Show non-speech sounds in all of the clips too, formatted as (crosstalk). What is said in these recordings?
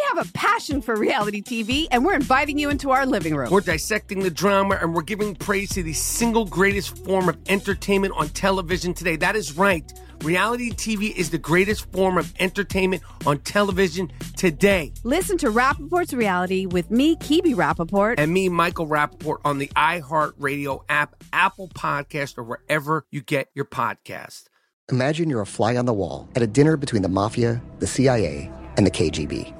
We have a passion for reality TV, and we're inviting you into our living room. We're dissecting the drama and we're giving praise to the single greatest form of entertainment on television today. That is right. Reality TV is the greatest form of entertainment on television today. Listen to Rapaport's Reality with me, Kibi Rapaport. And me, Michael Rapaport, on the iHeartRadio app, Apple Podcast, or wherever you get your podcast. Imagine you're a fly on the wall at a dinner between the mafia, the CIA, and the KGB.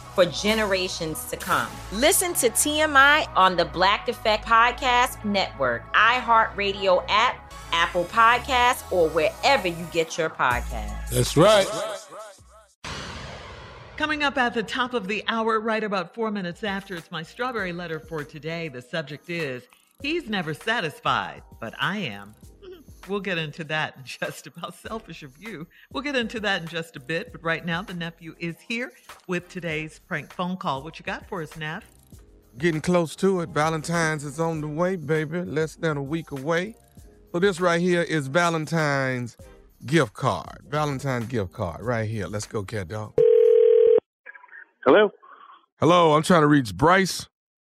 for generations to come. Listen to TMI on the Black Effect Podcast Network, iHeartRadio app, Apple Podcasts, or wherever you get your podcasts. That's right. Coming up at the top of the hour, right about four minutes after, it's my strawberry letter for today. The subject is He's never satisfied, but I am. We'll get into that in (laughs) just about selfish of you. We'll get into that in just a bit, but right now the nephew is here with today's prank phone call. What you got for us, Neff? Getting close to it. Valentine's is on the way, baby. Less than a week away. So this right here is Valentine's gift card. Valentine's gift card right here. Let's go, cat dog. Hello. Hello, I'm trying to reach Bryce.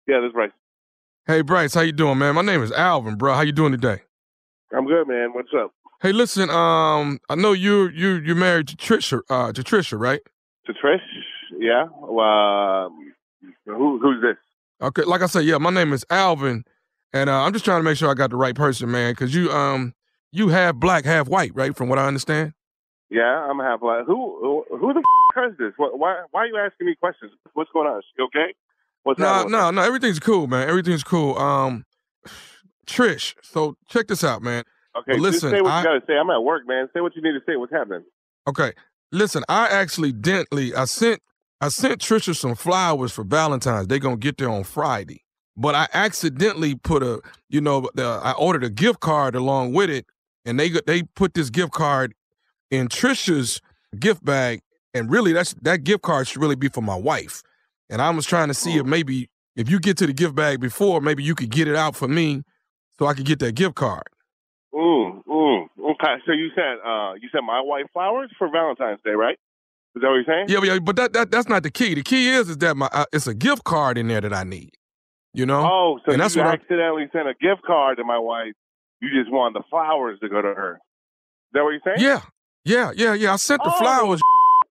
Yeah, this is Bryce. Hey, Bryce, how you doing, man? My name is Alvin, bro. How you doing today? I'm good, man. What's up? Hey, listen, um, I know you you you married to Trisha, uh, to Trisha, right? To Trish? Yeah. Well, um, who who's this? Okay, like I said, yeah, my name is Alvin, and uh, I'm just trying to make sure I got the right person, man, because you um you half black, half white, right? From what I understand. Yeah, I'm half black. Who who, who the f- is this? What, why why are you asking me questions? What's going on? You okay? What's No, no, no. Everything's cool, man. Everything's cool. Um, Trish. So check this out, man. Okay, listen, say what I- you gotta say. I'm at work, man. Say what you need to say. What's happening? Okay, listen. I actually dentally I sent I sent Trisha some flowers for Valentine's. They're gonna get there on Friday, but I accidentally put a you know the, I ordered a gift card along with it, and they they put this gift card in Trisha's gift bag, and really that's that gift card should really be for my wife. And I was trying to see if mm. maybe if you get to the gift bag before, maybe you could get it out for me, so I could get that gift card. Mm, mm. Okay, so you said uh you said my wife flowers for Valentine's Day, right? Is that what you're saying? Yeah, but, yeah, but that, that that's not the key. The key is is that my uh, it's a gift card in there that I need. You know? Oh, so and that's you what I, accidentally sent a gift card to my wife. You just wanted the flowers to go to her. Is that what you're saying? yeah, yeah, yeah, yeah. I sent the Oh, flowers.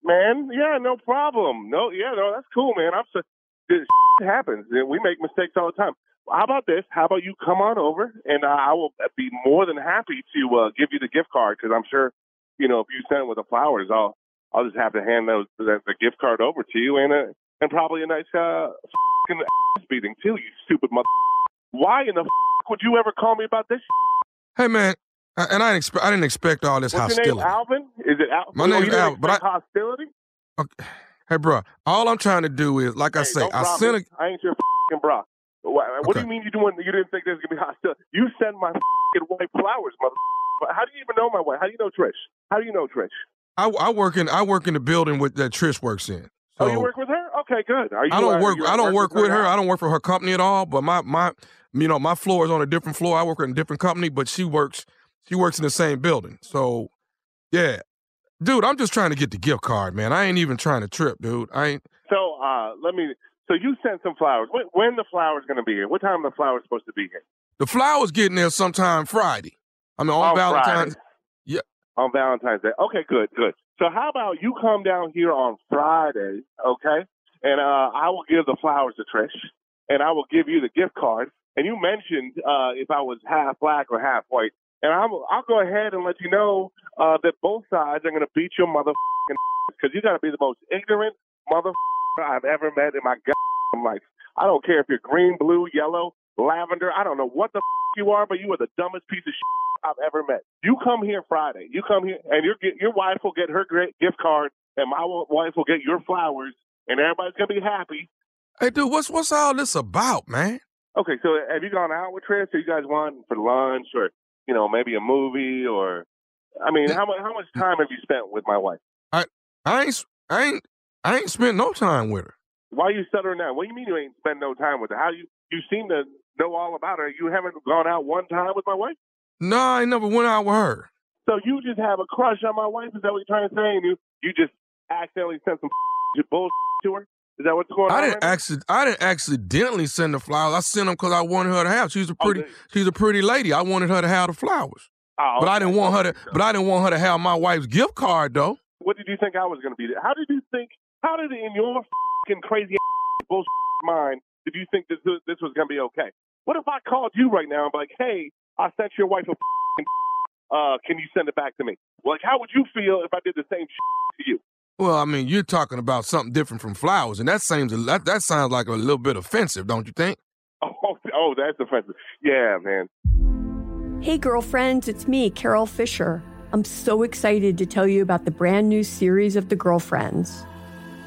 man. Yeah, no problem. No, yeah, no, that's cool, man. I'm so this (laughs) happens. We make mistakes all the time. How about this? How about you come on over, and uh, I will be more than happy to uh, give you the gift card because I'm sure, you know, if you send with the flowers, I'll I'll just have to hand those the, the gift card over to you and a, and probably a nice uh beating too. You stupid mother. Why in the f- would you ever call me about this? Hey man, and I didn't expect I didn't expect all this What's hostility. your name, Alvin? Is it Al- My name's Alvin, but expect hostility. Okay. Hey, bro, all I'm trying to do is, like I Hey, say, I sent a. I ain't your fucking bra. What, what do you mean you doing? You didn't think there's gonna be hostility? You send my white flowers, mother. How do you even know my wife? How do you know Trish? How do you know Trish? I, I work in I work in the building with that Trish works in. oh, So you work with her? Okay, good. Are you? I don't work. I don't work with her. I don't work for her company at all. But my my you know my floor is on a different floor. I work in a different company, but she works she works in the same building. So yeah, dude, I'm just trying to get the gift card, man. I ain't even trying to trip, dude. I ain't. So uh, let me. So you sent some flowers. When, when the flowers going to be here? What time are the flowers supposed to be here? The flowers getting there sometime Friday. I mean on, Valentine's. Friday. Yeah. On Valentine's Day. Okay, good, good. So how about you come down here on Friday, okay? And uh, I will give the flowers to Trish, and I will give you the gift card. And you mentioned uh, if I was half black or half white, and I'm, I'll go ahead and let you know uh, that both sides are going to beat your motherfucking because you got to be the most ignorant motherfucker I've ever met in my goddamn life. I don't care if you're green, blue, yellow, lavender. I don't know what the f- you are, but you are the dumbest piece of shit I've ever met. You come here Friday. You come here, and your your wife will get her great gift card, and my wife will get your flowers, and everybody's gonna be happy. Hey, dude, what's what's all this about, man? Okay, so have you gone out with Trish? Or you guys want for lunch, or you know maybe a movie, or I mean, how much how much time have you spent with my wife? I I ain't I ain't I ain't spent no time with her. Why are you stuttering now? What do you mean you ain't spend no time with her? How you you seem to know all about her? You haven't gone out one time with my wife? No, I never went out with her. So you just have a crush on my wife? Is that what you're trying to say? And you you just accidentally sent some (laughs) bullshit to her? Is that what's going I on? didn't right accident. I didn't accidentally send the flowers. I sent them because I wanted her to have. She's a oh, pretty. Okay. She's a pretty lady. I wanted her to have the flowers, Oh, but I didn't want her to. But I didn't want her to have my wife's gift card though. What did you think I was going to be? How did you think? How did it in your fucking crazy bullshit mind did you think this this was going to be okay? What if I called you right now and be like, "Hey, I sent your wife a fucking, uh, can you send it back to me?" Like, how would you feel if I did the same shit to you? Well, I mean, you're talking about something different from flowers, and that seems that that sounds like a little bit offensive, don't you think? (laughs) Oh, oh, that's offensive. Yeah, man. Hey, girlfriends, it's me, Carol Fisher. I'm so excited to tell you about the brand new series of The Girlfriends.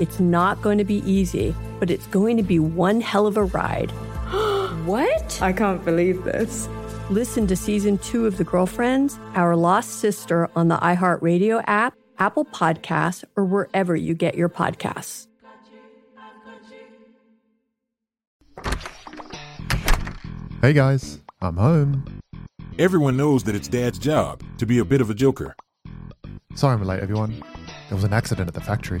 It's not going to be easy, but it's going to be one hell of a ride. (gasps) What? I can't believe this. Listen to season two of The Girlfriends, Our Lost Sister on the iHeartRadio app, Apple Podcasts, or wherever you get your podcasts. Hey guys, I'm home. Everyone knows that it's Dad's job to be a bit of a joker. Sorry I'm late, everyone. There was an accident at the factory.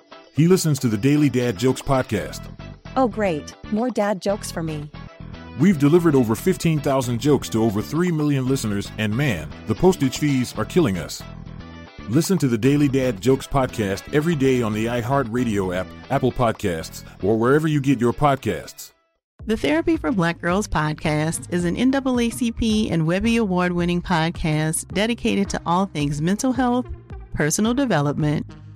He listens to the Daily Dad Jokes podcast. Oh, great. More dad jokes for me. We've delivered over 15,000 jokes to over 3 million listeners, and man, the postage fees are killing us. Listen to the Daily Dad Jokes podcast every day on the iHeartRadio app, Apple Podcasts, or wherever you get your podcasts. The Therapy for Black Girls podcast is an NAACP and Webby Award winning podcast dedicated to all things mental health, personal development,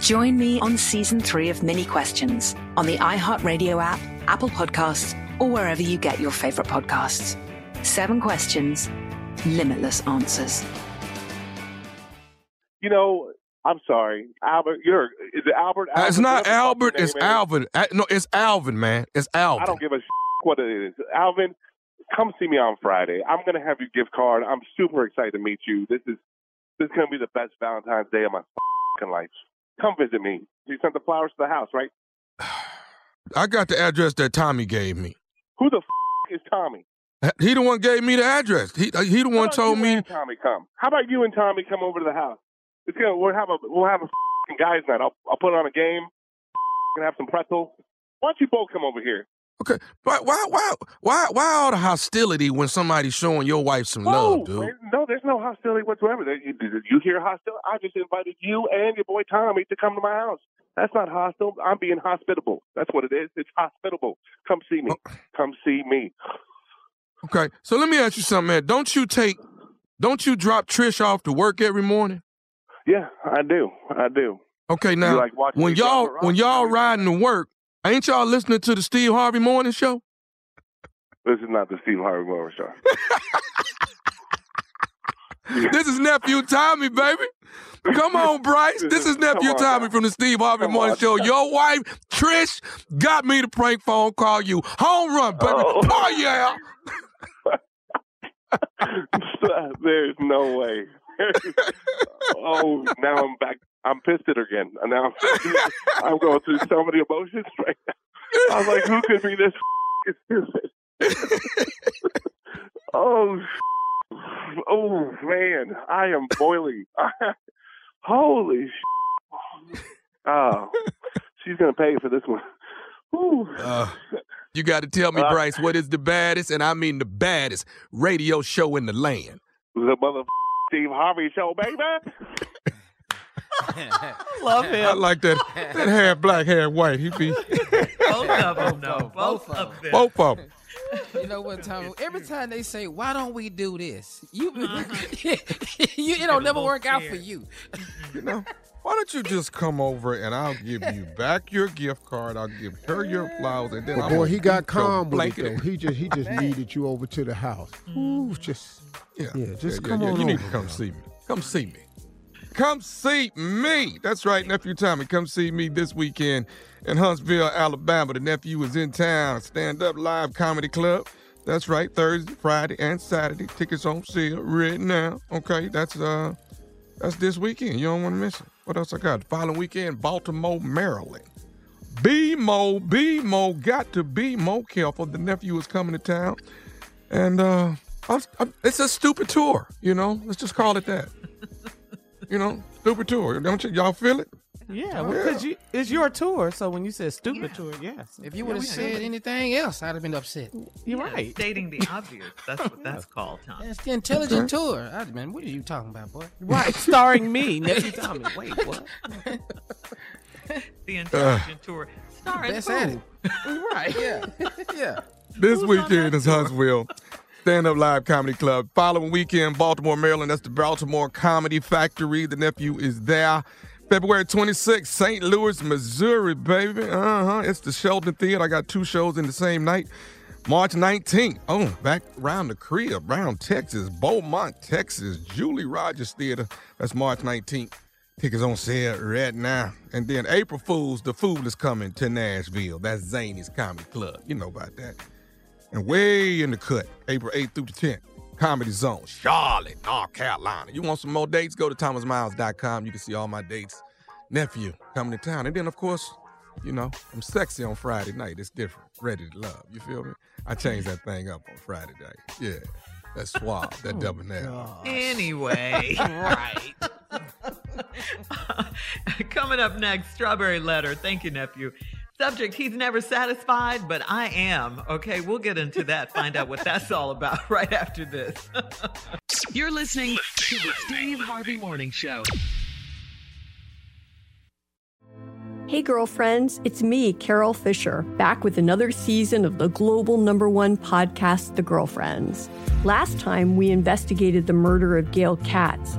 Join me on season three of Minnie Questions on the iHeartRadio app, Apple Podcasts, or wherever you get your favorite podcasts. Seven questions, limitless answers. You know, I'm sorry, Albert. You're is it Albert? Uh, It's not Whatever the fuck Albert. It's name. Alvin. Uh, No, it's Alvin, man. It's Alvin. I don't give a what it is. Alvin, come see me on Friday. I'm gonna have your gift card. I'm super excited to meet you. This is this is gonna be the best Valentine's Day of my fucking life. Come visit me. You sent the flowers to the house, right? (sighs) I got the address that Tommy gave me. Who the f- is Tommy? He the one gave me the address. He uh, he the one told me. Tommy come. How about you and Tommy come over to the house? It's gonna we'll have a we'll have a f***ing guys night. I'll I'll put on a game. Gonna have some pretzels. Why don't you both come over here? Okay, why why why why why all the hostility when somebody's showing your wife some love, dude? man, no, there's no hostility whatsoever. You, did you hear hostility? I just invited you and your boy Tommy to come to my house. That's not hostile. I'm being hospitable. That's what it is. It's hospitable. Come see me. Oh. Come see me. Okay, so let me ask you something, man. Don't you take, don't you drop Trish off to work every morning? Yeah, I do. I do. Okay, now like when y'all when y'all riding to work, ain't y'all listening to the Steve Harvey Morning Show? This is not the Steve Harvey Morning Show. (laughs) this is nephew Tommy, baby. Come on, Bryce. This is nephew on Tommy from the Steve Harvey Come Morning on. Show. Your wife Trish got me to prank phone call you. Home run, baby. Oh, oh yeah. (laughs) There's no way. Oh, now I'm back. I'm pissed at her again. And Now I'm, (laughs) I'm going through so many emotions right now. I was like, who could be this (laughs) stupid? (laughs) oh, oh man, I am boiling. Holy, oh, she's gonna pay for this one. Uh, you got to tell me, Uh, Bryce, what is the baddest, and I mean the baddest radio show in the land? The mother Steve Harvey show, baby. Love him. I like that. That hair, black hair, white. He be Both of them, no. Both of them. both of them. You know what, Tom? Every time they say, "Why don't we do this?" You, (laughs) uh-huh. you it'll never work out for you. You know, why don't you just come over and I'll give you back your gift card. I'll give her your flowers, and then But I'm boy, he got calm with it though. He just he just needed you over to the house. Ooh, mm-hmm. just Yeah, yeah, just yeah, come yeah, on You need to come now. see me. Come see me. Come see me. That's right, nephew Tommy. Come see me this weekend in Huntsville, Alabama. The nephew is in town. Stand up live comedy club. That's right, Thursday, Friday, and Saturday. Tickets on sale right now. Okay, that's uh that's this weekend. You don't want to miss it. What else I got? The following weekend, Baltimore, Maryland. Be more, be more, got to be more careful. The nephew is coming to town. And uh was, I, it's a stupid tour, you know. Let's just call it that. you know, stupid tour. Don't you, y'all feel it? Yeah, well, because you, it's your tour. So when you said stupid tour, yes. If you would have said anything else, I'd have been upset. You're Yeah, right. Stating the obvious. That's what (laughs) that's called, Tom. It's the intelligent tour. I, man, what are you talking about, boy? Right, starring me, (laughs) nephew Tommy. Wait, what? The intelligent tour. Starring Best who? at it. right, yeah. (laughs) yeah. This weekend is Huntsville. Stand Up Live Comedy Club. Following weekend, Baltimore, Maryland. That's the Baltimore Comedy Factory. The nephew is there. February 26th, St. Louis, Missouri, baby. Uh huh. It's the Sheldon Theater. I got two shows in the same night. March 19th. Oh, back around the crib, around Texas, Beaumont, Texas, Julie Rogers Theater. That's March 19th. Tickets on sale right now. And then April Fools, the fool is coming to Nashville. That's Zanies Comedy Club. You know about that. And way in the cut, April 8th through the 10th, Comedy Zone, Charlotte, North Carolina. You want some more dates? Go to thomasmiles.com. You can see all my dates. Nephew coming to town. And then, of course, you know, I'm sexy on Friday night. It's different. Ready to love. You feel me? I changed that thing up on Friday night. Yeah. That suave, that oh, double now. Anyway. (laughs) right. (laughs) (laughs) Coming up next, Strawberry Letter. Thank you, nephew. Subject, he's never satisfied, but I am. Okay, we'll get into that, find out what that's all about (laughs) right after this. (laughs) You're listening to the Steve Harvey Morning Show. Hey, girlfriends, it's me, Carol Fisher, back with another season of the global number one podcast, The Girlfriends. Last time, we investigated the murder of Gail Katz.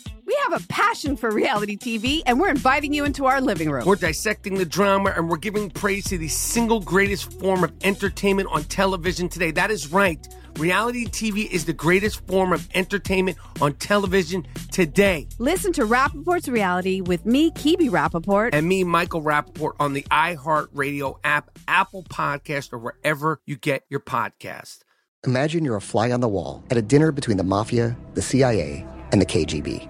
We have a passion for reality TV, and we're inviting you into our living room. We're dissecting the drama and we're giving praise to the single greatest form of entertainment on television today. That is right. Reality TV is the greatest form of entertainment on television today. Listen to Rapaport's Reality with me, Kibi Rapaport. And me, Michael Rapaport, on the iHeartRadio app, Apple Podcast, or wherever you get your podcast. Imagine you're a fly on the wall at a dinner between the mafia, the CIA, and the KGB.